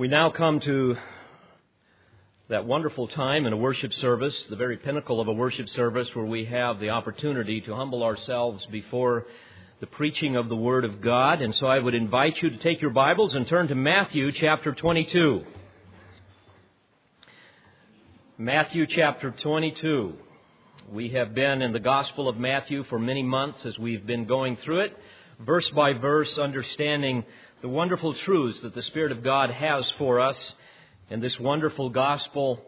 We now come to that wonderful time in a worship service, the very pinnacle of a worship service, where we have the opportunity to humble ourselves before the preaching of the Word of God. And so I would invite you to take your Bibles and turn to Matthew chapter 22. Matthew chapter 22. We have been in the Gospel of Matthew for many months as we've been going through it, verse by verse, understanding the wonderful truths that the Spirit of God has for us in this wonderful gospel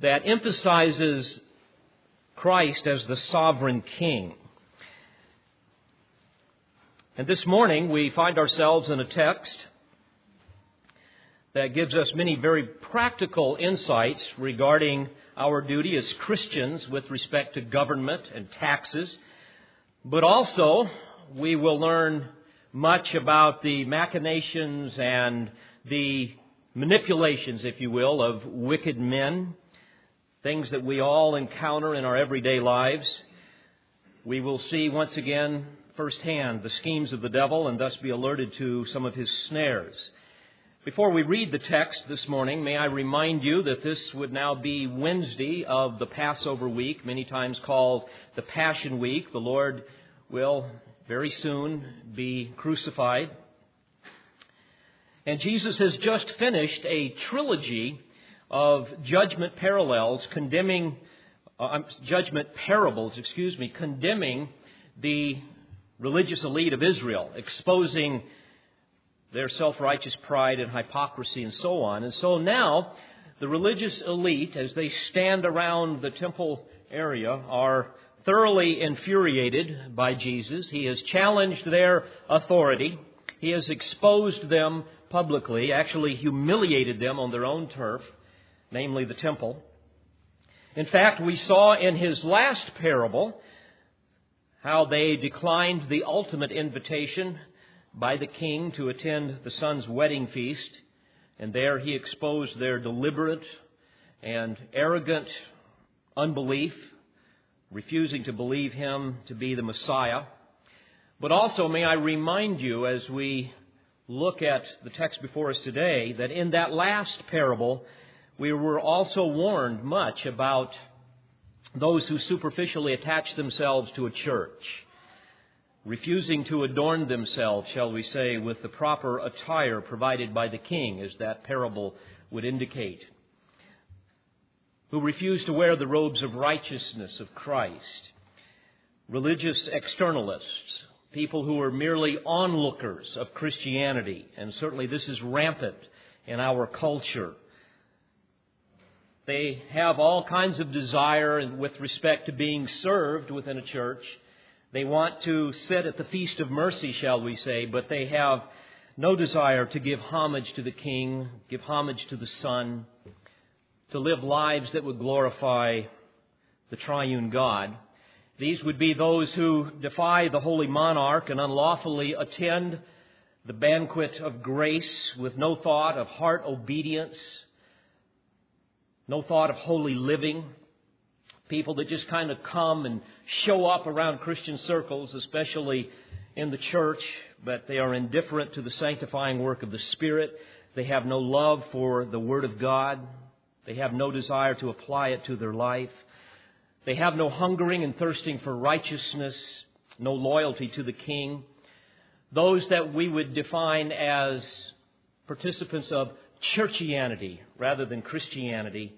that emphasizes Christ as the sovereign king. And this morning we find ourselves in a text that gives us many very practical insights regarding our duty as Christians with respect to government and taxes. But also, we will learn much about the machinations and the manipulations, if you will, of wicked men, things that we all encounter in our everyday lives. We will see once again firsthand the schemes of the devil and thus be alerted to some of his snares. Before we read the text this morning, may I remind you that this would now be Wednesday of the Passover week, many times called the Passion Week. The Lord will very soon be crucified. And Jesus has just finished a trilogy of judgment parallels condemning, uh, judgment parables, excuse me, condemning the religious elite of Israel, exposing their self righteous pride and hypocrisy and so on. And so now, the religious elite, as they stand around the temple area, are thoroughly infuriated by Jesus. He has challenged their authority. He has exposed them publicly, actually humiliated them on their own turf, namely the temple. In fact, we saw in his last parable how they declined the ultimate invitation by the king to attend the son's wedding feast, and there he exposed their deliberate and arrogant unbelief refusing to believe him to be the Messiah. But also, may I remind you as we look at the text before us today that in that last parable, we were also warned much about those who superficially attach themselves to a church, refusing to adorn themselves, shall we say, with the proper attire provided by the king, as that parable would indicate who refuse to wear the robes of righteousness of Christ, religious externalists, people who are merely onlookers of Christianity, and certainly this is rampant in our culture. They have all kinds of desire with respect to being served within a church. They want to sit at the feast of mercy, shall we say, but they have no desire to give homage to the King, give homage to the Son, to live lives that would glorify the triune God. These would be those who defy the holy monarch and unlawfully attend the banquet of grace with no thought of heart obedience, no thought of holy living. People that just kind of come and show up around Christian circles, especially in the church, but they are indifferent to the sanctifying work of the Spirit. They have no love for the Word of God. They have no desire to apply it to their life. They have no hungering and thirsting for righteousness, no loyalty to the king. Those that we would define as participants of churchianity rather than Christianity,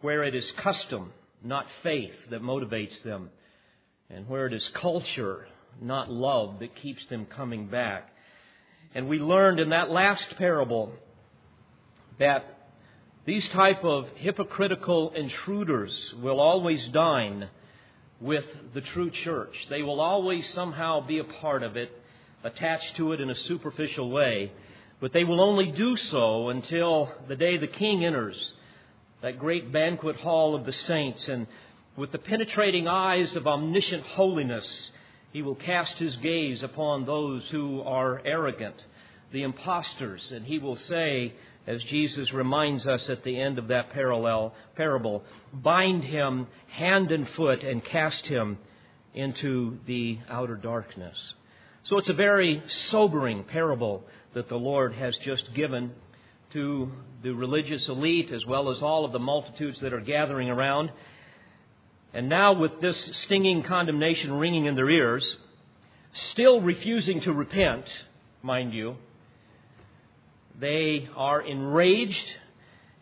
where it is custom, not faith, that motivates them, and where it is culture, not love, that keeps them coming back. And we learned in that last parable that these type of hypocritical intruders will always dine with the true church. They will always somehow be a part of it, attached to it in a superficial way, but they will only do so until the day the king enters that great banquet hall of the saints and with the penetrating eyes of omniscient holiness, he will cast his gaze upon those who are arrogant, the impostors, and he will say, as Jesus reminds us at the end of that parallel parable, bind him hand and foot and cast him into the outer darkness. So it's a very sobering parable that the Lord has just given to the religious elite as well as all of the multitudes that are gathering around. And now, with this stinging condemnation ringing in their ears, still refusing to repent, mind you, they are enraged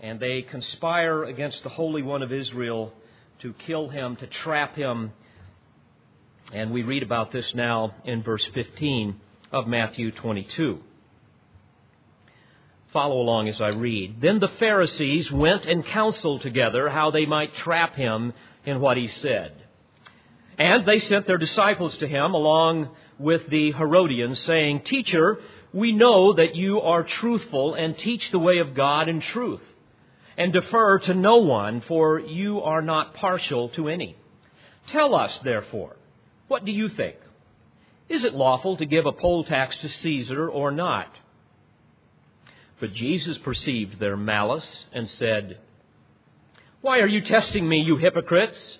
and they conspire against the Holy One of Israel to kill him, to trap him. And we read about this now in verse 15 of Matthew 22. Follow along as I read. Then the Pharisees went and counseled together how they might trap him in what he said. And they sent their disciples to him along with the Herodians, saying, Teacher, we know that you are truthful and teach the way of God in truth, and defer to no one, for you are not partial to any. Tell us, therefore, what do you think? Is it lawful to give a poll tax to Caesar or not? But Jesus perceived their malice and said, Why are you testing me, you hypocrites?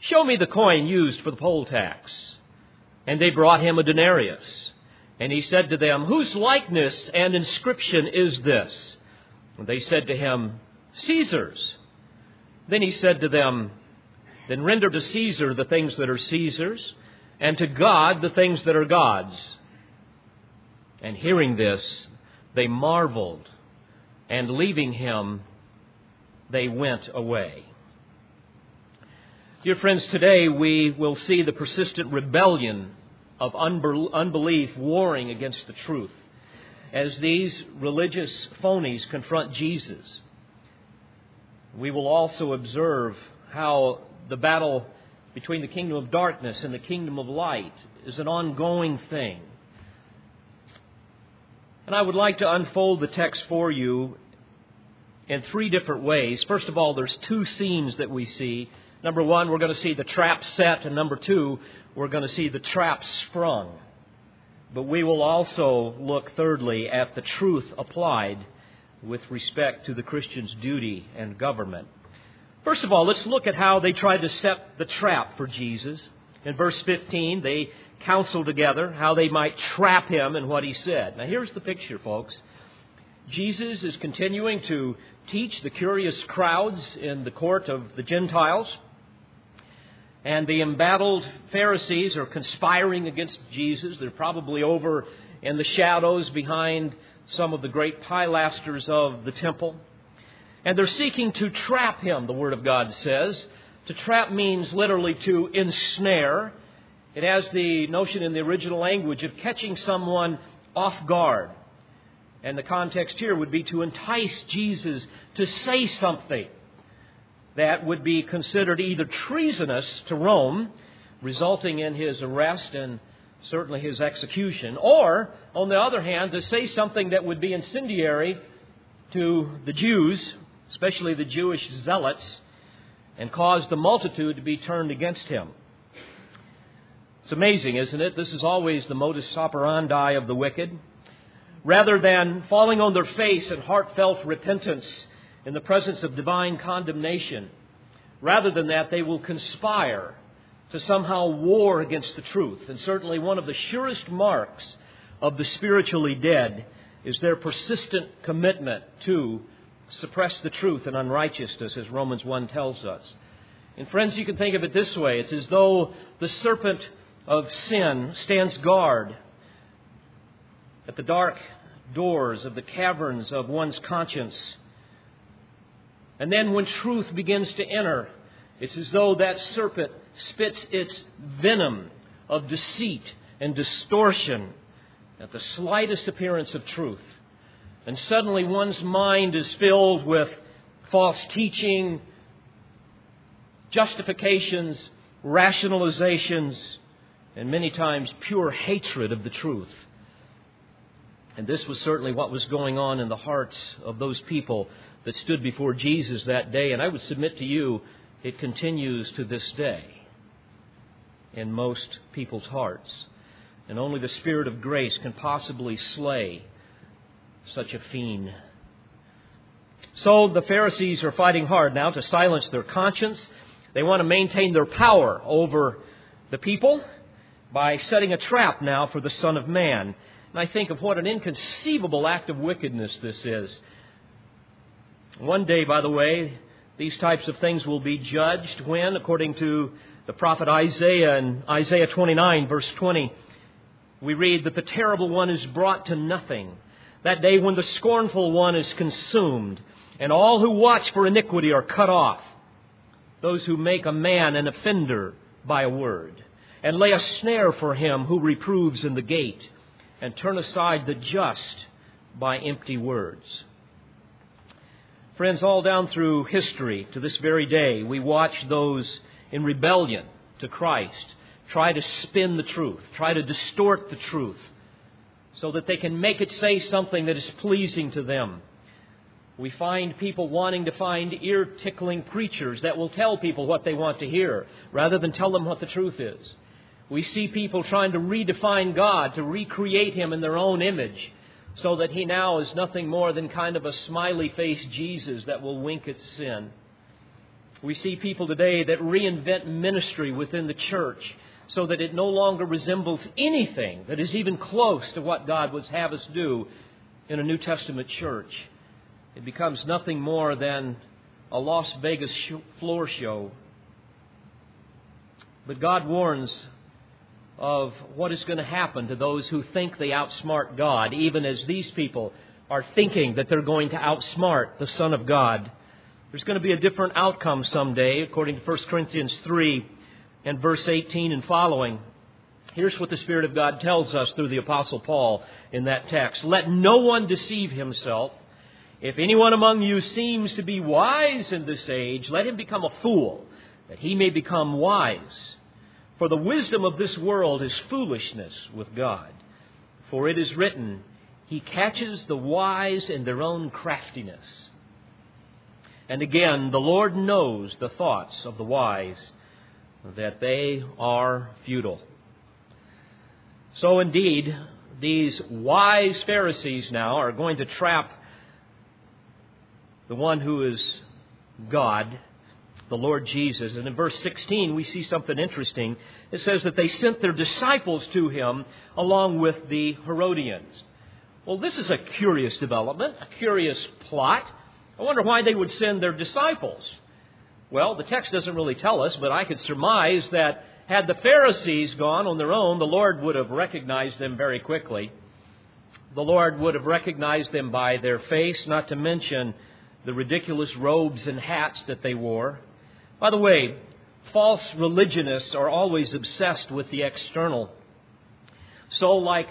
Show me the coin used for the poll tax. And they brought him a denarius. And he said to them, Whose likeness and inscription is this? And they said to him, Caesar's. Then he said to them, Then render to Caesar the things that are Caesar's, and to God the things that are God's. And hearing this, they marveled, and leaving him, they went away. Dear friends, today we will see the persistent rebellion of unbelief warring against the truth as these religious phonies confront Jesus. We will also observe how the battle between the kingdom of darkness and the kingdom of light is an ongoing thing. And I would like to unfold the text for you in three different ways. First of all, there's two scenes that we see. Number one, we're going to see the trap set, and number two, we're going to see the trap sprung. But we will also look, thirdly, at the truth applied with respect to the Christian's duty and government. First of all, let's look at how they tried to set the trap for Jesus. In verse 15, they counseled together how they might trap him in what he said. Now, here's the picture, folks. Jesus is continuing to teach the curious crowds in the court of the Gentiles. And the embattled Pharisees are conspiring against Jesus. They're probably over in the shadows behind some of the great pilasters of the temple. And they're seeking to trap him, the Word of God says. To trap means literally to ensnare. It has the notion in the original language of catching someone off guard. And the context here would be to entice Jesus to say something that would be considered either treasonous to Rome, resulting in his arrest and certainly his execution, or, on the other hand, to say something that would be incendiary to the Jews, especially the Jewish zealots, and cause the multitude to be turned against him. It's amazing, isn't it? This is always the modus operandi of the wicked. Rather than falling on their face in heartfelt repentance in the presence of divine condemnation. Rather than that, they will conspire to somehow war against the truth. And certainly one of the surest marks of the spiritually dead is their persistent commitment to suppress the truth and unrighteousness, as Romans 1 tells us. And friends, you can think of it this way it's as though the serpent of sin stands guard at the dark doors of the caverns of one's conscience and then when truth begins to enter, it's as though that serpent spits its venom of deceit and distortion at the slightest appearance of truth. And suddenly one's mind is filled with false teaching, justifications, rationalizations, and many times pure hatred of the truth. And this was certainly what was going on in the hearts of those people that stood before Jesus that day, and I would submit to you, it continues to this day in most people's hearts. And only the Spirit of grace can possibly slay such a fiend. So the Pharisees are fighting hard now to silence their conscience. They want to maintain their power over the people by setting a trap now for the Son of Man. And I think of what an inconceivable act of wickedness this is. One day, by the way, these types of things will be judged when, according to the prophet Isaiah in Isaiah 29, verse 20, we read that the terrible one is brought to nothing. That day when the scornful one is consumed, and all who watch for iniquity are cut off. Those who make a man an offender by a word, and lay a snare for him who reproves in the gate, and turn aside the just by empty words. Friends, all down through history to this very day, we watch those in rebellion to Christ try to spin the truth, try to distort the truth, so that they can make it say something that is pleasing to them. We find people wanting to find ear tickling preachers that will tell people what they want to hear rather than tell them what the truth is. We see people trying to redefine God, to recreate Him in their own image, so that He now is nothing more than kind of a smiley faced Jesus that will wink at sin. We see people today that reinvent ministry within the church so that it no longer resembles anything that is even close to what God would have us do in a New Testament church. It becomes nothing more than a Las Vegas floor show. But God warns of what is going to happen to those who think they outsmart God, even as these people are thinking that they're going to outsmart the Son of God. There's going to be a different outcome someday, according to 1 Corinthians 3 and verse 18 and following. Here's what the Spirit of God tells us through the Apostle Paul in that text. Let no one deceive himself. If anyone among you seems to be wise in this age, let him become a fool, that he may become wise. For the wisdom of this world is foolishness with God. For it is written, He catches the wise in their own craftiness. And again, the Lord knows the thoughts of the wise, that they are futile. So indeed, these wise Pharisees now are going to trap the one who is God, the Lord Jesus. And in verse 16, we see something interesting. It says that they sent their disciples to him along with the Herodians. Well, this is a curious development, a curious plot. I wonder why they would send their disciples. Well, the text doesn't really tell us, but I could surmise that had the Pharisees gone on their own, the Lord would have recognized them very quickly. The Lord would have recognized them by their face, not to mention the ridiculous robes and hats that they wore. By the way, false religionists are always obsessed with the external. So, like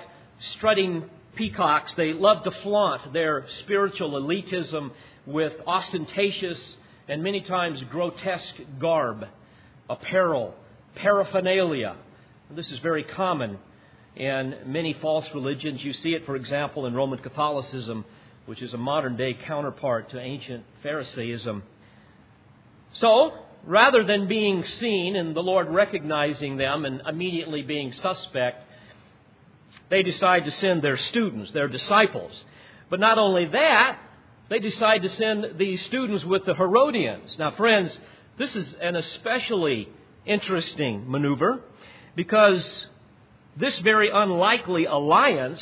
strutting peacocks, they love to flaunt their spiritual elitism with ostentatious and many times grotesque garb, apparel, paraphernalia. This is very common in many false religions. You see it, for example, in Roman Catholicism which is a modern day counterpart to ancient Pharisaism. So, rather than being seen and the Lord recognizing them and immediately being suspect, they decide to send their students, their disciples. But not only that, they decide to send these students with the Herodians. Now, friends, this is an especially interesting maneuver because this very unlikely alliance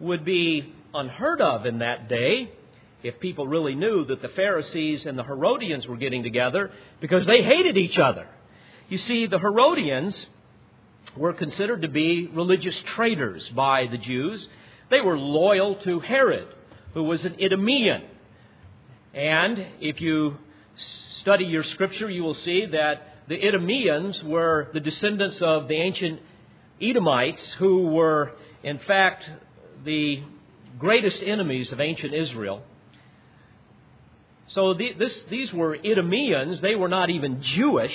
would be unheard of in that day if people really knew that the Pharisees and the Herodians were getting together because they hated each other. You see, the Herodians were considered to be religious traitors by the Jews. They were loyal to Herod, who was an Idumean. And if you study your scripture, you will see that the Idumeans were the descendants of the ancient Edomites, who were, in fact, the greatest enemies of ancient Israel. So the, this, these were Idumeans. They were not even Jewish.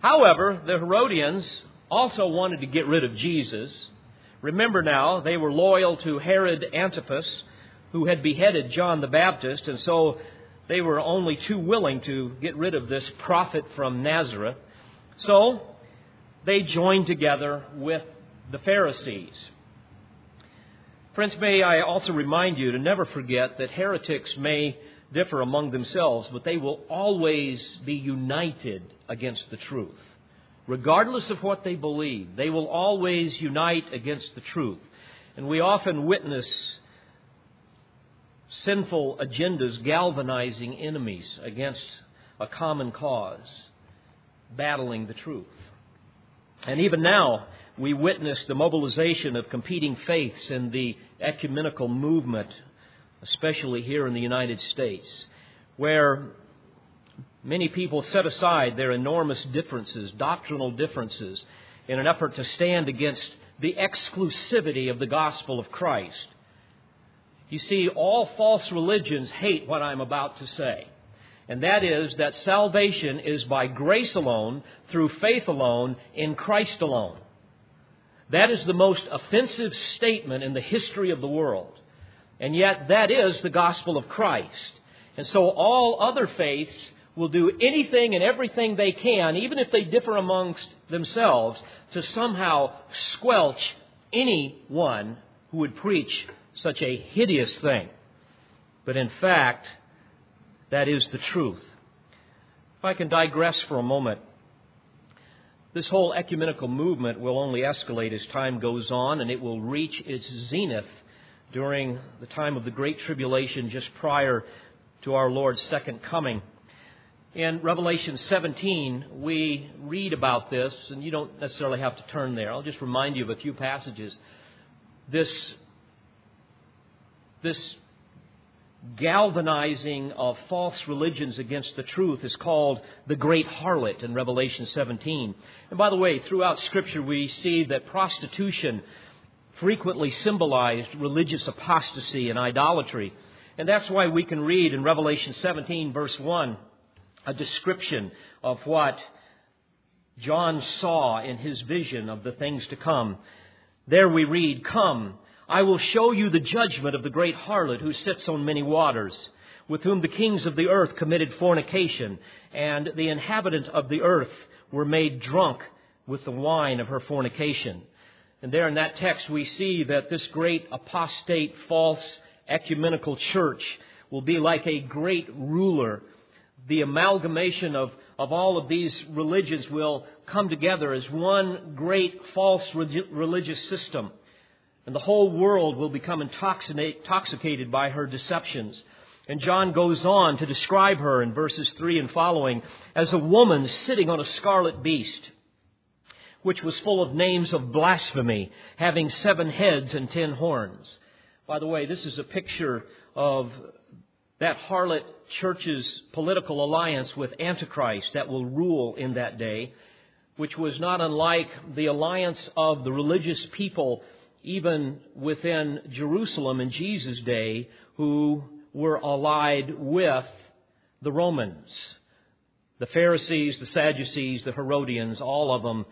However, the Herodians also wanted to get rid of Jesus. Remember now, they were loyal to Herod Antipas, who had beheaded John the Baptist, and so they were only too willing to get rid of this prophet from Nazareth. So they joined together with the Pharisees. Friends, may I also remind you to never forget that heretics may differ among themselves, but they will always be united against the truth. Regardless of what they believe, they will always unite against the truth. And we often witness sinful agendas galvanizing enemies against a common cause, battling the truth. And even now, we witness the mobilization of competing faiths in the ecumenical movement, especially here in the United States, where many people set aside their enormous differences, doctrinal differences, in an effort to stand against the exclusivity of the gospel of Christ. You see, all false religions hate what I'm about to say. And that is that salvation is by grace alone, through faith alone, in Christ alone. That is the most offensive statement in the history of the world. And yet, that is the gospel of Christ. And so, all other faiths will do anything and everything they can, even if they differ amongst themselves, to somehow squelch anyone who would preach such a hideous thing. But in fact, that is the truth. If I can digress for a moment, this whole ecumenical movement will only escalate as time goes on, and it will reach its zenith during the time of the Great Tribulation just prior to our Lord's second coming. In Revelation 17, we read about this, and you don't necessarily have to turn there. I'll just remind you of a few passages. This this galvanizing of false religions against the truth is called the great harlot in Revelation 17. And by the way, throughout Scripture we see that prostitution frequently symbolized religious apostasy and idolatry. And that's why we can read in Revelation 17, verse 1, a description of what John saw in his vision of the things to come. There we read, Come, I will show you the judgment of the great harlot who sits on many waters, with whom the kings of the earth committed fornication, and the inhabitant of the earth were made drunk with the wine of her fornication. And there in that text we see that this great apostate, false, ecumenical church will be like a great ruler. The amalgamation of, of all of these religions will come together as one great false religious system and the whole world will become intoxicated by her deceptions. And John goes on to describe her in verses 3 and following as a woman sitting on a scarlet beast, which was full of names of blasphemy, having seven heads and ten horns. By the way, this is a picture of that harlot church's political alliance with Antichrist that will rule in that day, which was not unlike the alliance of the religious people even within Jerusalem in Jesus' day, who were allied with the Romans. The Pharisees, the Sadducees, the Herodians, all of them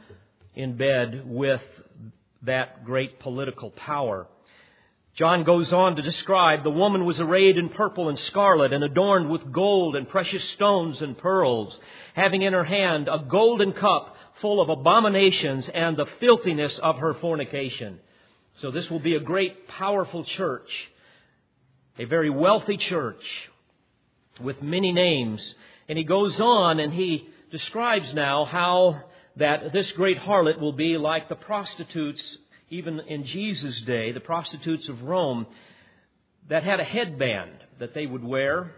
in bed with that great political power. John goes on to describe the woman was arrayed in purple and scarlet and adorned with gold and precious stones and pearls, having in her hand a golden cup full of abominations and the filthiness of her fornication. So this will be a great, powerful church, a very wealthy church with many names. And he goes on and he describes now how that this great harlot will be like the prostitutes, even in Jesus' day, the prostitutes of Rome, that had a headband that they would wear.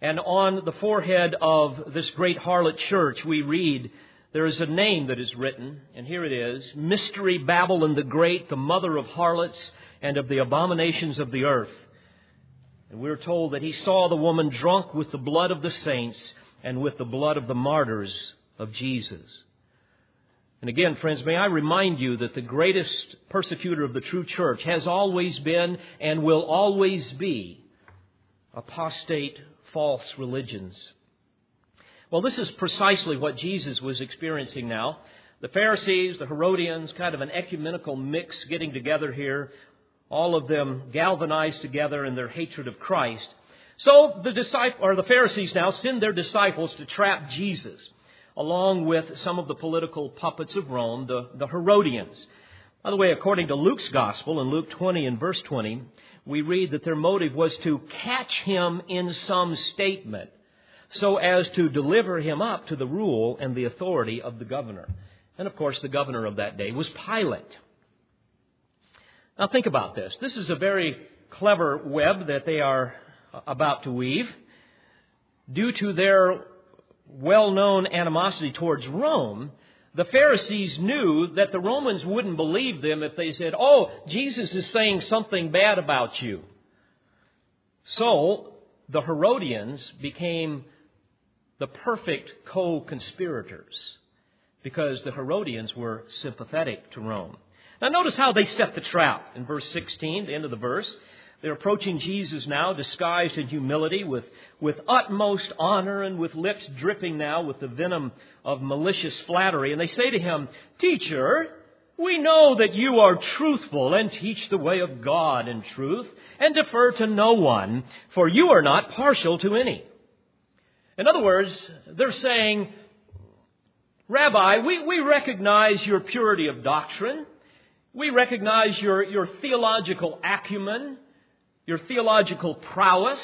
And on the forehead of this great harlot church, we read there is a name that is written, and here it is Mystery Babylon the Great, the mother of harlots and of the abominations of the earth. And we're told that he saw the woman drunk with the blood of the saints and with the blood of the martyrs of Jesus. And again, friends, may I remind you that the greatest persecutor of the true church has always been and will always be apostate false religions. Well, this is precisely what Jesus was experiencing now. The Pharisees, the Herodians, kind of an ecumenical mix getting together here, all of them galvanized together in their hatred of Christ. So the disciple, or the Pharisees now send their disciples to trap Jesus, along with some of the political puppets of Rome, the, the Herodians. By the way, according to Luke's gospel in Luke 20 and verse 20, we read that their motive was to catch him in some statement so as to deliver him up to the rule and the authority of the governor. And of course, the governor of that day was Pilate. Now think about this. This is a very clever web that they are about to weave. Due to their well known animosity towards Rome, the Pharisees knew that the Romans wouldn't believe them if they said, Oh, Jesus is saying something bad about you. So, the Herodians became the perfect co conspirators because the Herodians were sympathetic to Rome. Now, notice how they set the trap in verse 16, the end of the verse. They're approaching Jesus now, disguised in humility, with, with utmost honor and with lips dripping now with the venom of malicious flattery. And they say to him, Teacher, we know that you are truthful and teach the way of God in truth and defer to no one, for you are not partial to any. In other words, they're saying, Rabbi, we, we recognize your purity of doctrine. We recognize your, your theological acumen your theological prowess.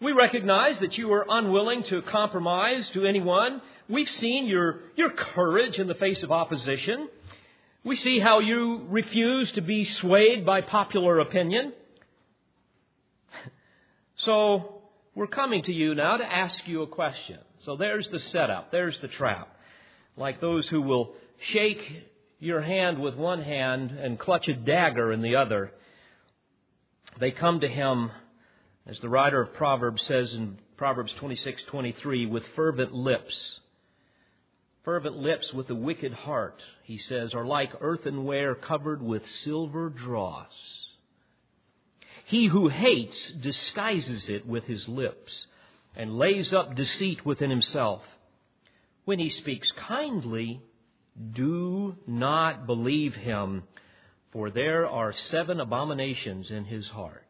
We recognize that you are unwilling to compromise to anyone. We've seen your, your courage in the face of opposition. We see how you refuse to be swayed by popular opinion. So, we're coming to you now to ask you a question. So there's the setup, there's the trap. Like those who will shake your hand with one hand and clutch a dagger in the other they come to him, as the writer of Proverbs says in Proverbs 26:23, with fervent lips. Fervent lips with a wicked heart, he says, are like earthenware covered with silver dross. He who hates disguises it with his lips and lays up deceit within himself. When he speaks kindly, do not believe him for there are seven abominations in his heart.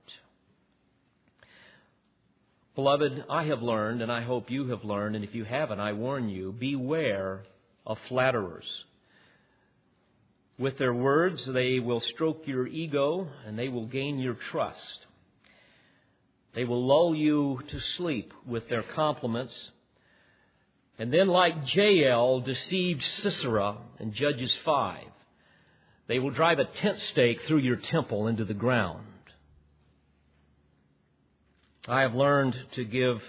Beloved, I have learned, and I hope you have learned, and if you haven't, I warn you, beware of flatterers. With their words, they will stroke your ego and they will gain your trust. They will lull you to sleep with their compliments. And then, like Jael deceived Sisera in Judges 5, they will drive a tent stake through your temple into the ground. I have learned to give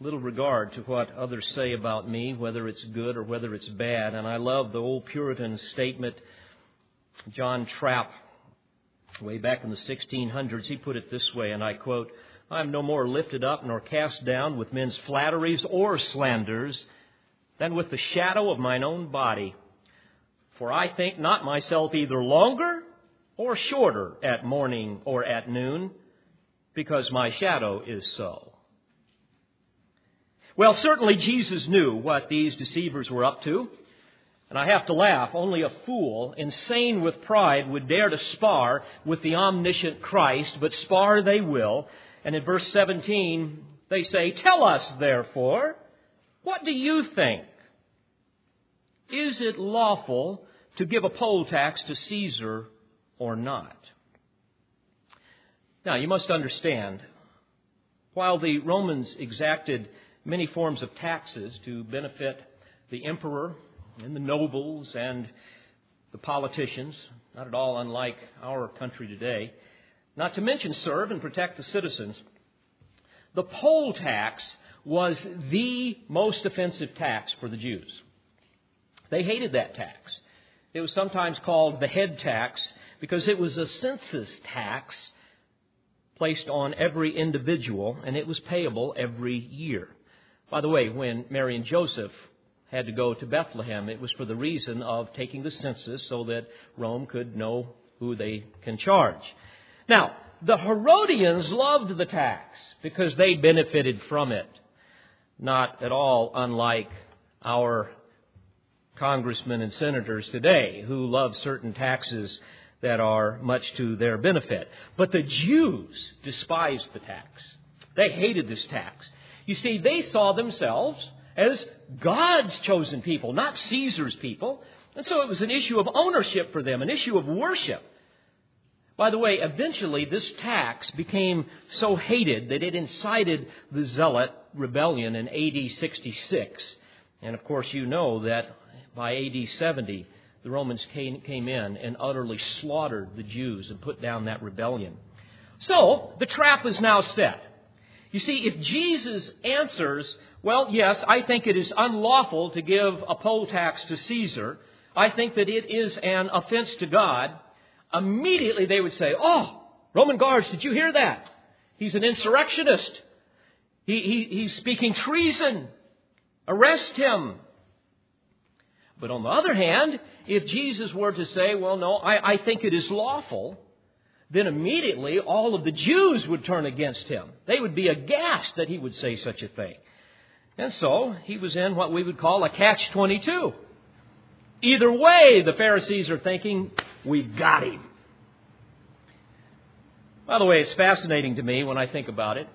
little regard to what others say about me, whether it's good or whether it's bad. And I love the old Puritan statement, John Trapp, way back in the 1600s. He put it this way, and I quote, I am no more lifted up nor cast down with men's flatteries or slanders than with the shadow of mine own body. For I think not myself either longer or shorter at morning or at noon, because my shadow is so. Well, certainly Jesus knew what these deceivers were up to. And I have to laugh. Only a fool, insane with pride, would dare to spar with the omniscient Christ, but spar they will. And in verse 17, they say, Tell us, therefore, what do you think? Is it lawful to give a poll tax to Caesar or not. Now, you must understand, while the Romans exacted many forms of taxes to benefit the emperor and the nobles and the politicians, not at all unlike our country today, not to mention serve and protect the citizens, the poll tax was the most offensive tax for the Jews. They hated that tax. It was sometimes called the head tax because it was a census tax placed on every individual and it was payable every year. By the way, when Mary and Joseph had to go to Bethlehem, it was for the reason of taking the census so that Rome could know who they can charge. Now, the Herodians loved the tax because they benefited from it. Not at all unlike our congressmen and senators today who love certain taxes that are much to their benefit. But the Jews despised the tax. They hated this tax. You see, they saw themselves as God's chosen people, not Caesar's people. And so it was an issue of ownership for them, an issue of worship. By the way, eventually this tax became so hated that it incited the Zealot rebellion in AD 66. And of course, you know that by AD 70, the Romans came, came in and utterly slaughtered the Jews and put down that rebellion. So, the trap is now set. You see, if Jesus answers, well, yes, I think it is unlawful to give a poll tax to Caesar, I think that it is an offense to God, immediately they would say, oh, Roman guards, did you hear that? He's an insurrectionist. He, he, he's speaking treason. Arrest him. But on the other hand, if Jesus were to say, well, no, I, I think it is lawful, then immediately all of the Jews would turn against him. They would be aghast that he would say such a thing. And so he was in what we would call a catch 22. Either way, the Pharisees are thinking, we've got him. By the way, it's fascinating to me when I think about it.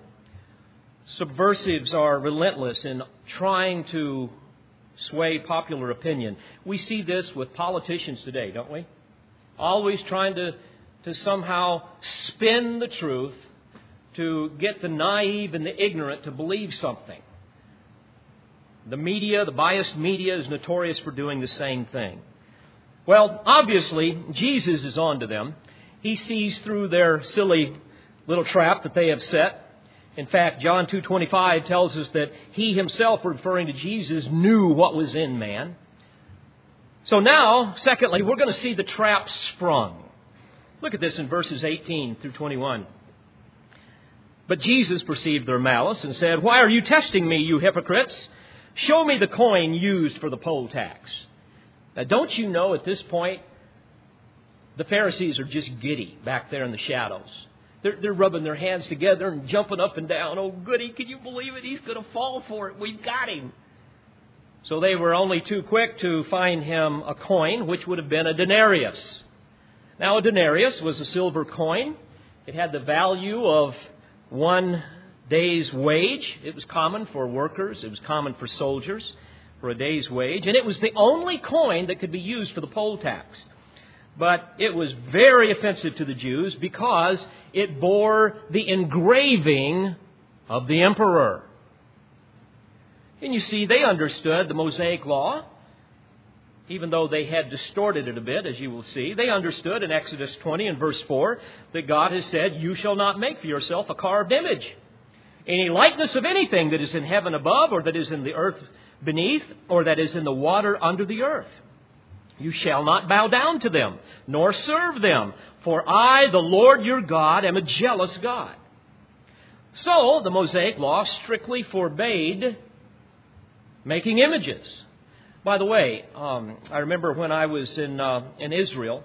Subversives are relentless in trying to sway popular opinion. We see this with politicians today, don't we? Always trying to, to somehow spin the truth to get the naive and the ignorant to believe something. The media, the biased media, is notorious for doing the same thing. Well, obviously, Jesus is on to them. He sees through their silly little trap that they have set. In fact, John 2:25 tells us that he himself referring to Jesus knew what was in man. So now, secondly, we're going to see the trap sprung. Look at this in verses 18 through 21. But Jesus perceived their malice and said, "Why are you testing me, you hypocrites? Show me the coin used for the poll tax." Now, don't you know at this point the Pharisees are just giddy back there in the shadows. They're, they're rubbing their hands together and jumping up and down. Oh, goody, can you believe it? He's going to fall for it. We've got him. So they were only too quick to find him a coin, which would have been a denarius. Now, a denarius was a silver coin. It had the value of one day's wage. It was common for workers, it was common for soldiers for a day's wage, and it was the only coin that could be used for the poll tax. But it was very offensive to the Jews because it bore the engraving of the emperor. And you see, they understood the Mosaic law, even though they had distorted it a bit, as you will see. They understood in Exodus 20 and verse 4 that God has said, You shall not make for yourself a carved image. Any likeness of anything that is in heaven above, or that is in the earth beneath, or that is in the water under the earth. You shall not bow down to them, nor serve them, for I, the Lord your God, am a jealous God. So, the Mosaic Law strictly forbade making images. By the way, um, I remember when I was in, uh, in Israel,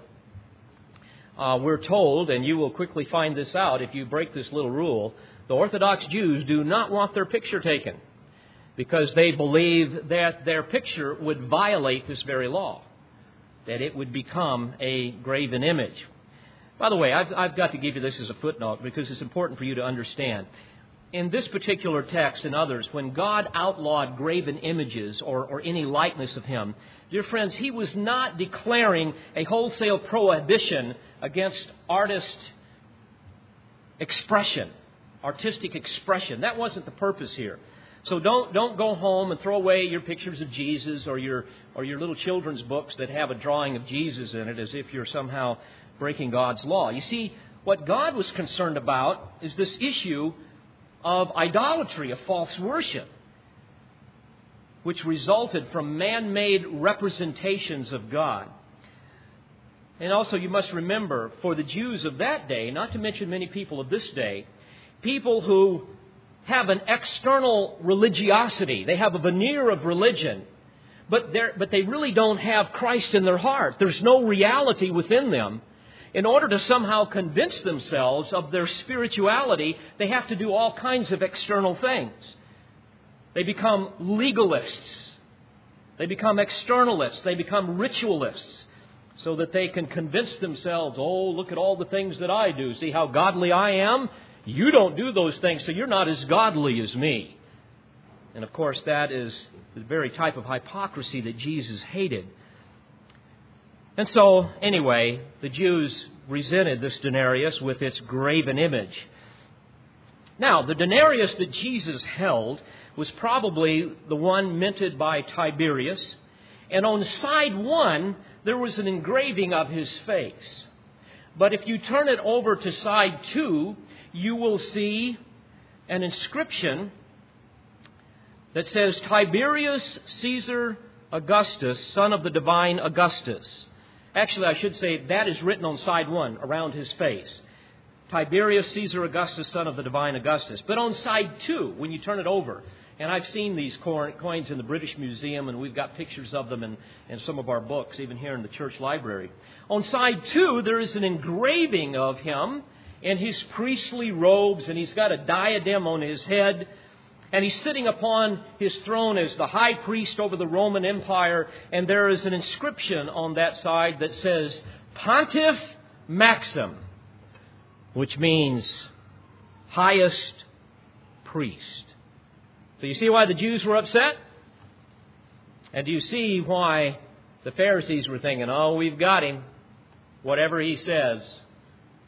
uh, we're told, and you will quickly find this out if you break this little rule, the Orthodox Jews do not want their picture taken because they believe that their picture would violate this very law that it would become a graven image. By the way, I've, I've got to give you this as a footnote because it's important for you to understand. In this particular text and others, when God outlawed graven images or, or any likeness of Him, dear friends, He was not declaring a wholesale prohibition against artist expression, artistic expression. That wasn't the purpose here. So don't, don't go home and throw away your pictures of Jesus or your, or your little children's books that have a drawing of Jesus in it as if you're somehow breaking God's law. You see, what God was concerned about is this issue of idolatry, of false worship, which resulted from man made representations of God. And also, you must remember, for the Jews of that day, not to mention many people of this day, people who have an external religiosity. They have a veneer of religion, but, but they really don't have Christ in their heart. There's no reality within them. In order to somehow convince themselves of their spirituality, they have to do all kinds of external things. They become legalists. They become externalists. They become ritualists so that they can convince themselves, oh, look at all the things that I do. See how godly I am? You don't do those things, so you're not as godly as me. And of course, that is the very type of hypocrisy that Jesus hated. And so, anyway, the Jews resented this denarius with its graven image. Now, the denarius that Jesus held was probably the one minted by Tiberius, And on side one, there was an engraving of his face. But if you turn it over to side two, you will see an inscription that says Tiberius Caesar Augustus, son of the divine Augustus. Actually, I should say that is written on side one around his face. Tiberius Caesar Augustus, son of the divine Augustus. But on side two, when you turn it over, and I've seen these coins in the British Museum, and we've got pictures of them in, in some of our books, even here in the church library. On side two, there is an engraving of him in his priestly robes, and he's got a diadem on his head. And he's sitting upon his throne as the high priest over the Roman Empire, and there is an inscription on that side that says, Pontifex Maximus which means highest priest. So you see why the Jews were upset? And do you see why the Pharisees were thinking, oh, we've got him. Whatever he says,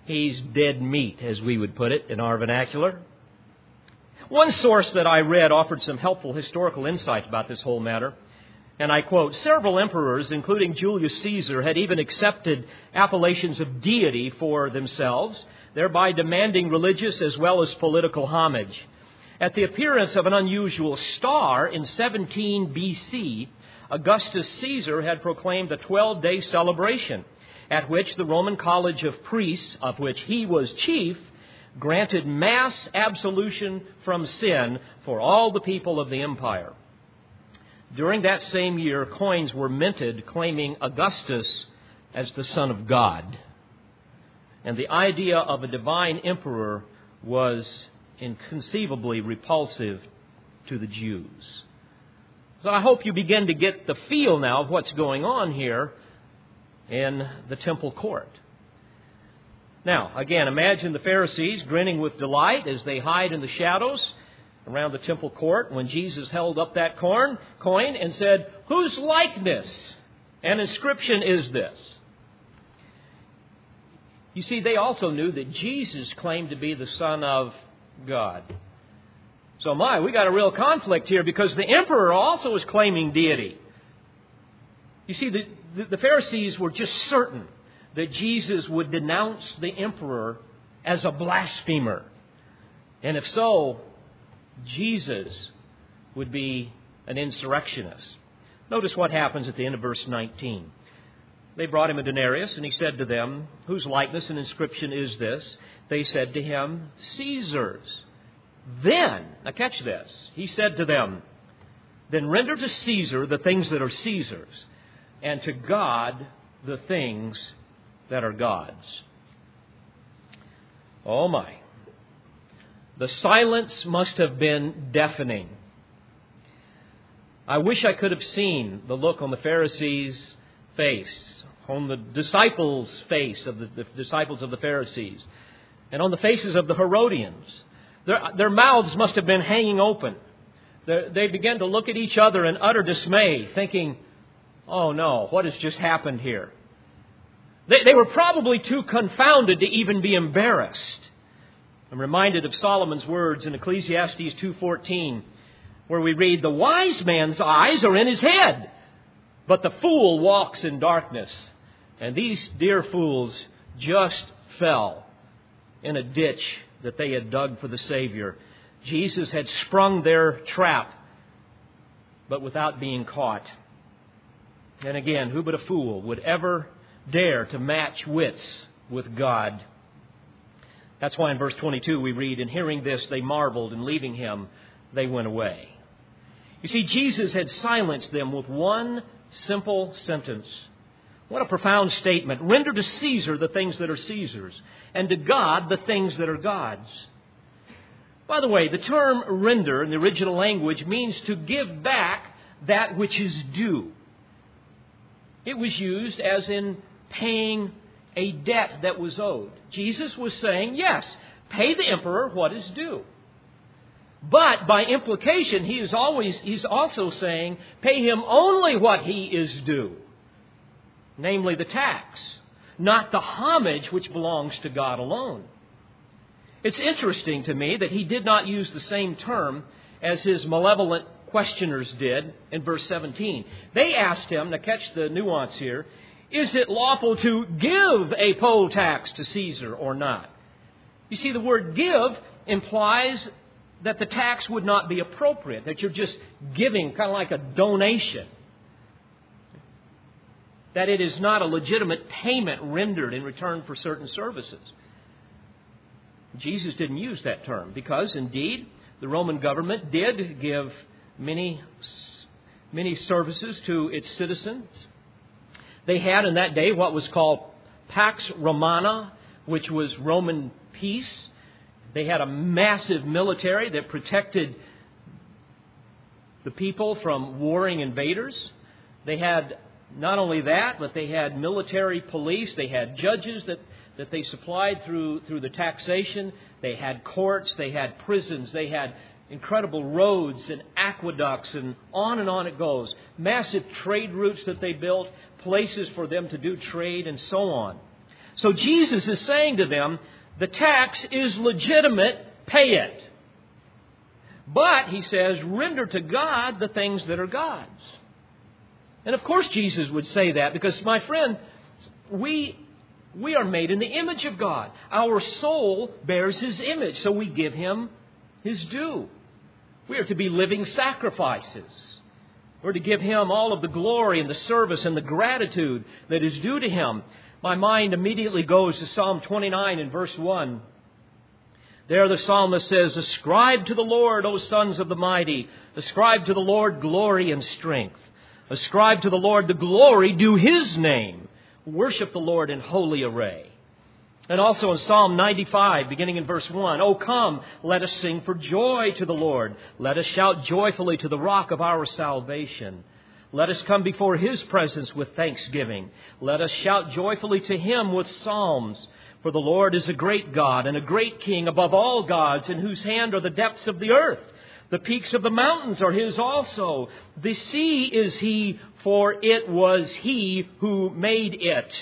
he's dead meat, as we would put it in our vernacular. One source that I read offered some helpful historical insight about this whole matter. And I quote Several emperors, including Julius Caesar, had even accepted appellations of deity for themselves thereby demanding religious as well as political homage. At the appearance of an unusual star in 17 BC, Augustus Caesar had proclaimed a 12 day celebration at which the Roman College of Priests, of which he was chief, granted mass absolution from sin for all the people of the empire. During that same year, coins were minted claiming Augustus as the Son of God. And the idea of a divine emperor was inconceivably repulsive to the Jews. So I hope you begin to get the feel now of what's going on here in the temple court. Now, again, imagine the Pharisees grinning with delight as they hide in the shadows around the temple court when Jesus held up that corn, coin and said, Whose likeness and inscription is this? You see, they also knew that Jesus claimed to be the Son of God. So, my, we got a real conflict here because the emperor also was claiming deity. You see, the, the, the Pharisees were just certain that Jesus would denounce the emperor as a blasphemer. And if so, Jesus would be an insurrectionist. Notice what happens at the end of verse 19. They brought him a denarius, and he said to them, Whose likeness and inscription is this? They said to him, Caesar's. Then, now catch this, he said to them, Then render to Caesar the things that are Caesar's, and to God the things that are God's. Oh my. The silence must have been deafening. I wish I could have seen the look on the Pharisees' face on the disciples' face of the, the, disciples of the Pharisees, and on the faces of the Herodians. Their, their mouths must have been hanging open. They're, they began to look at each other in utter dismay, thinking, oh no, what has just happened here? They, they were probably too confounded to even be embarrassed. I'm reminded of Solomon's words in Ecclesiastes 2:14 where we read the wise man's eyes are in his head but the fool walks in darkness and these dear fools just fell in a ditch that they had dug for the Savior. Jesus had sprung their trap, but without being caught. And again, who but a fool would ever dare to match wits with God? That's why in verse 22 we read, In hearing this, they marveled, and leaving him, they went away. You see, Jesus had silenced them with one simple sentence what a profound statement. Render to Caesar the things that are Caesar's, and to God the things that are God's. By the way, the term render in the original language means to give back that which is due. It was used as in paying a debt that was owed. Jesus was saying, yes, pay the emperor what is due. But by implication, he is always he's also saying, pay him only what he is due namely the tax, not the homage which belongs to God alone. It's interesting to me that he did not use the same term as his malevolent questioners did in verse 17. They asked him, now catch the nuance here, is it lawful to give a poll tax to Caesar or not? You see, the word give implies that the tax would not be appropriate, that you're just giving kind of like a donation. That it is not a legitimate payment rendered in return for certain services. Jesus didn't use that term because, indeed, the Roman government did give many, many services to its citizens. They had in that day what was called Pax Romana, which was Roman peace. They had a massive military that protected the people from warring invaders. They had not only that, but they had military police. They had judges that, that they supplied through, through the taxation. They had courts. They had prisons. They had incredible roads and aqueducts, and on and on it goes. Massive trade routes that they built, places for them to do trade, and so on. So Jesus is saying to them, the tax is legitimate, pay it. But, he says, render to God the things that are God's. And of course, Jesus would say that because, my friend, we, we are made in the image of God. Our soul bears His image, so we give Him His due. We are to be living sacrifices. We're to give Him all of the glory and the service and the gratitude that is due to Him. My mind immediately goes to Psalm 29 and verse 1. There the psalmist says, Ascribe to the Lord, O sons of the mighty. Ascribe to the Lord glory and strength. Ascribe to the Lord the glory due His name. Worship the Lord in holy array. And also in Psalm 95, beginning in verse 1, Oh come, let us sing for joy to the Lord. Let us shout joyfully to the rock of our salvation. Let us come before His presence with thanksgiving. Let us shout joyfully to Him with psalms. For the Lord is a great God and a great King above all gods, in whose hand are the depths of the earth. The peaks of the mountains are His also. The sea is He, for it was He who made it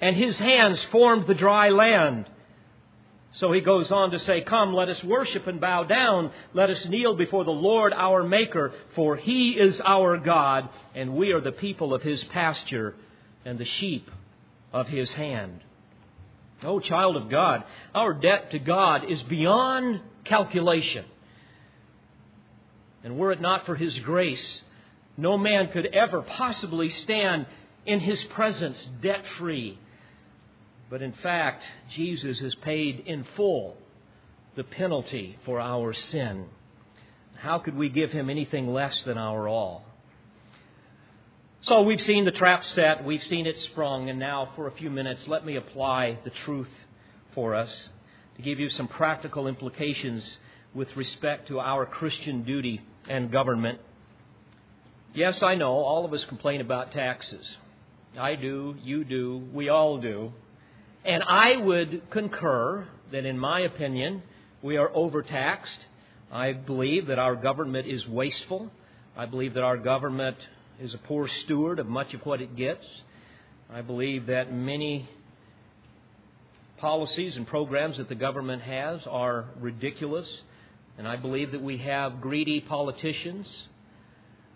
and his hands formed the dry land. So he goes on to say, Come, let us worship and bow down. Let us kneel before the Lord our Maker, for he is our God, and we are the people of his pasture and the sheep of his hand. Oh, child of God, our debt to God is beyond calculation. And were it not for his grace, no man could ever possibly stand in his presence debt free but in fact, Jesus has paid in full the penalty for our sin. How could we give him anything less than our all? So we've seen the trap set, we've seen it sprung, and now for a few minutes, let me apply the truth for us to give you some practical implications with respect to our Christian duty and government. Yes, I know, all of us complain about taxes. I do, you do, we all do. And I would concur that, in my opinion, we are overtaxed. I believe that our government is wasteful. I believe that our government is a poor steward of much of what it gets. I believe that many policies and programs that the government has are ridiculous. And I believe that we have greedy politicians.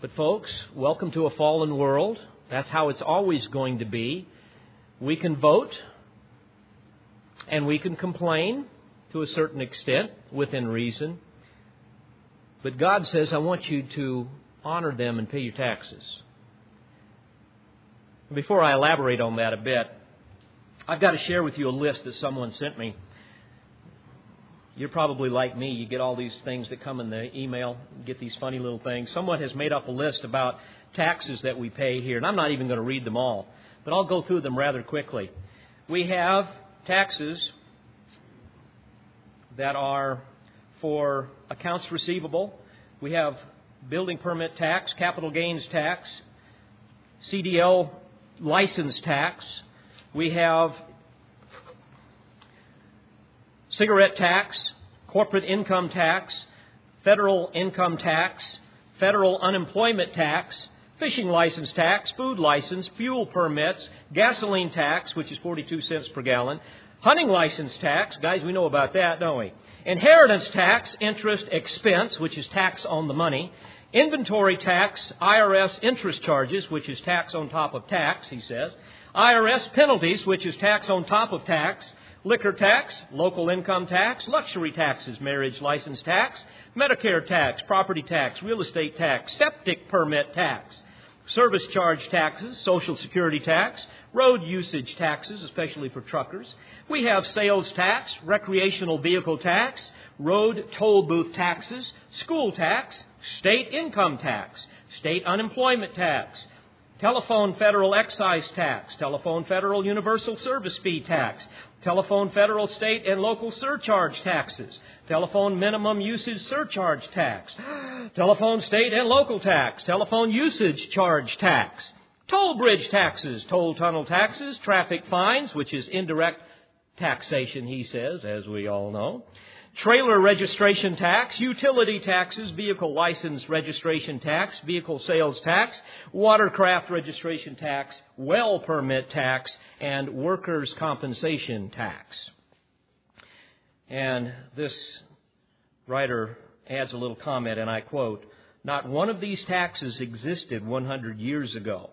But, folks, welcome to a fallen world. That's how it's always going to be. We can vote. And we can complain to a certain extent within reason. But God says, I want you to honor them and pay your taxes. Before I elaborate on that a bit, I've got to share with you a list that someone sent me. You're probably like me. You get all these things that come in the email, get these funny little things. Someone has made up a list about taxes that we pay here, and I'm not even going to read them all, but I'll go through them rather quickly. We have taxes that are for accounts receivable. We have building permit tax, capital gains tax, CDL license tax. We have cigarette tax, corporate income tax, federal income tax, federal unemployment tax, fishing license tax, food license, fuel permits, gasoline tax, which is 42 cents per gallon, hunting license tax, guys, we know about that, don't we? Inheritance tax, interest expense, which is tax on the money, Inventory tax, IRS interest charges, which is tax on top of tax, he says. IRS penalties, which is tax on top of tax. Liquor tax, local income tax, luxury taxes, marriage license tax, Medicare tax, property tax, real estate tax, septic permit tax, service charge taxes, social security tax, road usage taxes, especially for truckers. We have sales tax, recreational vehicle tax, road toll booth taxes, school tax, state income tax, state unemployment tax, telephone federal excise tax, telephone federal universal service fee tax, telephone federal, state, and local surcharge taxes, telephone minimum usage surcharge tax, telephone state and local tax, telephone usage charge tax, toll bridge taxes, toll tunnel taxes, traffic fines, which is indirect taxation, he says, as we all know, trailer registration tax, utility taxes, vehicle license registration tax, vehicle sales tax, watercraft registration tax, well permit tax, and workers' compensation tax. And this writer adds a little comment, and I quote, Not one of these taxes existed 100 years ago,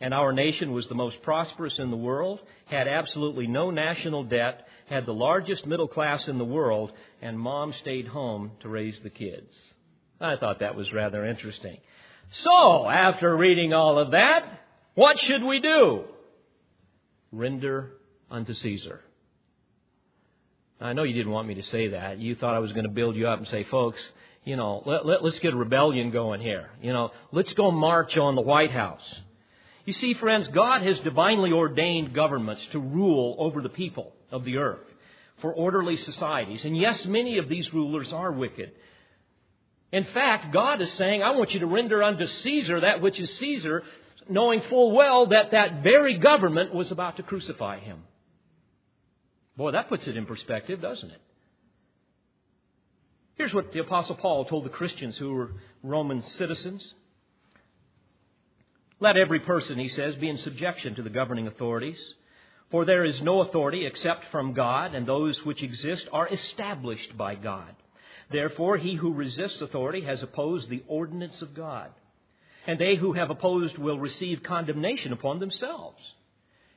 and our nation was the most prosperous in the world, had absolutely no national debt, had the largest middle class in the world, and mom stayed home to raise the kids. I thought that was rather interesting. So, after reading all of that, what should we do? Render unto Caesar. I know you didn't want me to say that. You thought I was going to build you up and say, folks, you know, let, let, let's get a rebellion going here. You know, let's go march on the White House. You see, friends, God has divinely ordained governments to rule over the people of the earth for orderly societies. And yes, many of these rulers are wicked. In fact, God is saying, I want you to render unto Caesar that which is Caesar, knowing full well that that very government was about to crucify him. Boy, that puts it in perspective, doesn't it? Here's what the Apostle Paul told the Christians who were Roman citizens. Let every person, he says, be in subjection to the governing authorities. For there is no authority except from God, and those which exist are established by God. Therefore, he who resists authority has opposed the ordinance of God. And they who have opposed will receive condemnation upon themselves.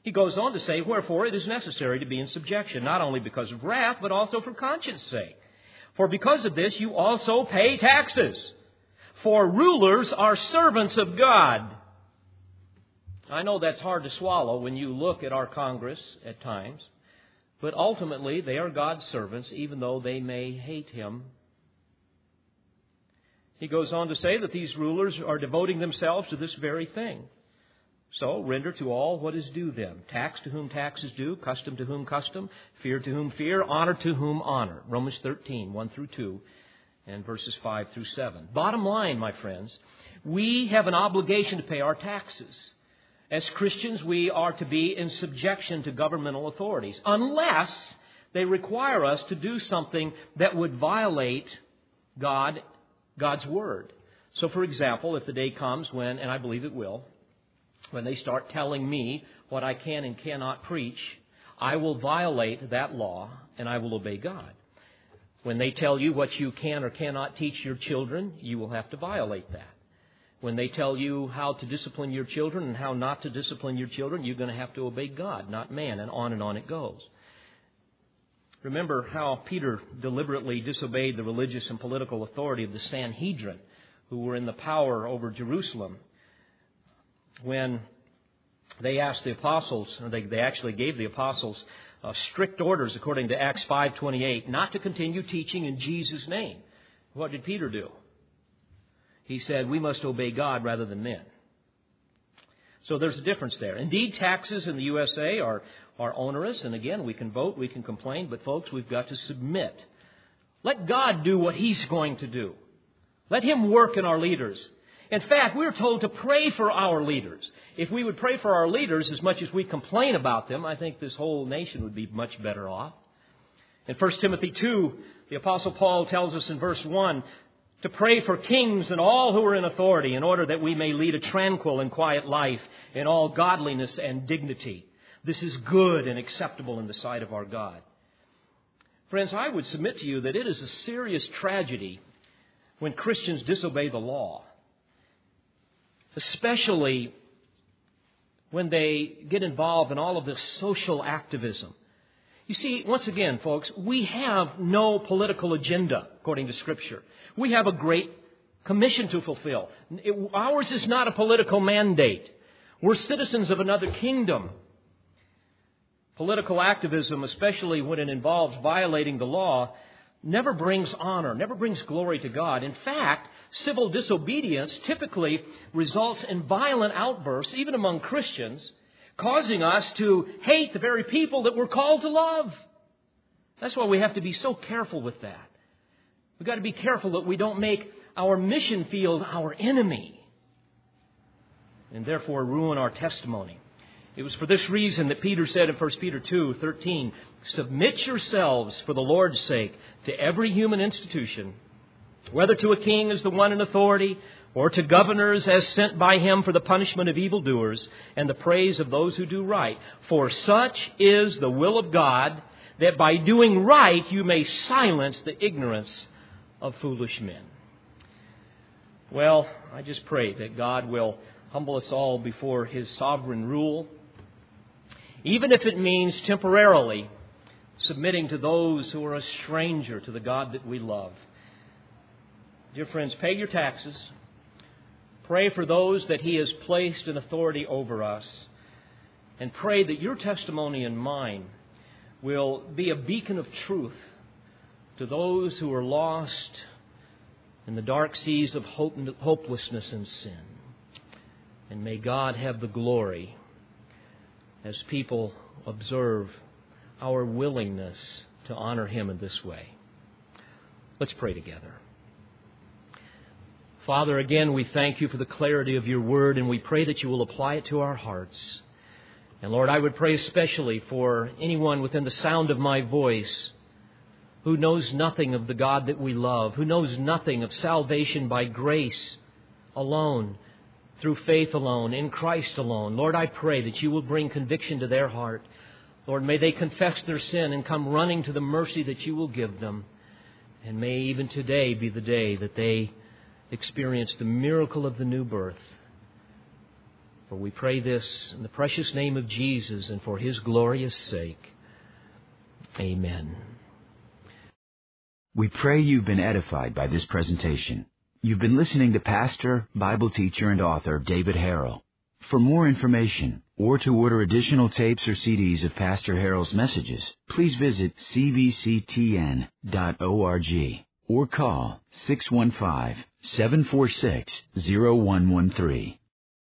He goes on to say, Wherefore it is necessary to be in subjection, not only because of wrath, but also for conscience sake. For because of this you also pay taxes. For rulers are servants of God I know that's hard to swallow when you look at our Congress at times, but ultimately they are God's servants, even though they may hate Him. He goes on to say that these rulers are devoting themselves to this very thing. So, render to all what is due them. Tax to whom tax is due, custom to whom custom, fear to whom fear, honor to whom honor. Romans 13, 1 through 2, and verses 5 through 7. Bottom line, my friends, we have an obligation to pay our taxes. As Christians, we are to be in subjection to governmental authorities, unless they require us to do something that would violate God, God's Word. So, for example, if the day comes when, and I believe it will, when they start telling me what I can and cannot preach, I will violate that law and I will obey God. When they tell you what you can or cannot teach your children, you will have to violate that. When they tell you how to discipline your children and how not to discipline your children, you're going to have to obey God, not man, and on and on it goes. Remember how Peter deliberately disobeyed the religious and political authority of the Sanhedrin, who were in the power over Jerusalem, when they asked the apostles, or they, they actually gave the apostles uh, strict orders, according to Acts 5:28, not to continue teaching in Jesus' name. What did Peter do? He said, we must obey God rather than men. So there's a difference there. Indeed, taxes in the USA are, are onerous, and again, we can vote, we can complain, but folks, we've got to submit. Let God do what He's going to do. Let Him work in our leaders. In fact, we're told to pray for our leaders. If we would pray for our leaders as much as we complain about them, I think this whole nation would be much better off. In 1 Timothy 2, the Apostle Paul tells us in verse 1 to pray for kings and all who are in authority in order that we may lead a tranquil and quiet life in all godliness and dignity. This is good and acceptable in the sight of our God. Friends, I would submit to you that it is a serious tragedy when Christians disobey the law. especially when they get involved in all of this social activism. You see, once again, folks, we have no political agenda, according to Scripture. We have a great commission to fulfill. It, ours is not a political mandate. We're citizens of another kingdom. Political activism, especially when it involves violating the law, never brings honor, never brings glory to God. In fact, civil disobedience typically results in violent outbursts, even among Christians, causing us to hate the very people that we're called to love. That's why we have to be so careful with that. We've got to be careful that we don't make our mission field our enemy and therefore ruin our testimony. It was for this reason that Peter said in 1 Peter 2 13, Submit yourselves for the Lord's sake to every human institution, whether to a king as the one in authority, or to governors as sent by him for the punishment of evildoers and the praise of those who do right. For such is the will of God, that by doing right you may silence the ignorance of foolish men. Well, I just pray that God will humble us all before his sovereign rule, even if it means temporarily submitting to those who are a stranger to the God that we love. Dear friends, pay your taxes Pray for those that He has placed in authority over us. And pray that your testimony and mine will be a beacon of truth to those who are lost in the dark seas of hopelessness and sin. And may God have the glory as people observe our willingness to honor Him in this way. Let's pray together. Father, again, we thank you for the clarity of your word, and we pray that you will apply it to our hearts. And Lord, I would pray especially for anyone within the sound of my voice who knows nothing of the God that we love, who knows nothing of salvation by grace alone, through faith alone, in Christ alone. Lord, I pray that you will bring conviction to their heart. Lord, may they confess their sin and come running to the mercy that you will give them. And may even today be the day that they experience the miracle of the new birth. For we pray this in the precious name of Jesus and for his glorious sake. Amen. We pray you've been edified by this presentation. You've been listening to pastor, Bible teacher, and author David Harrell. For more information or to order additional tapes or CDs of Pastor Harrell's messages, please visit cvctn.org or call 615 746 0113.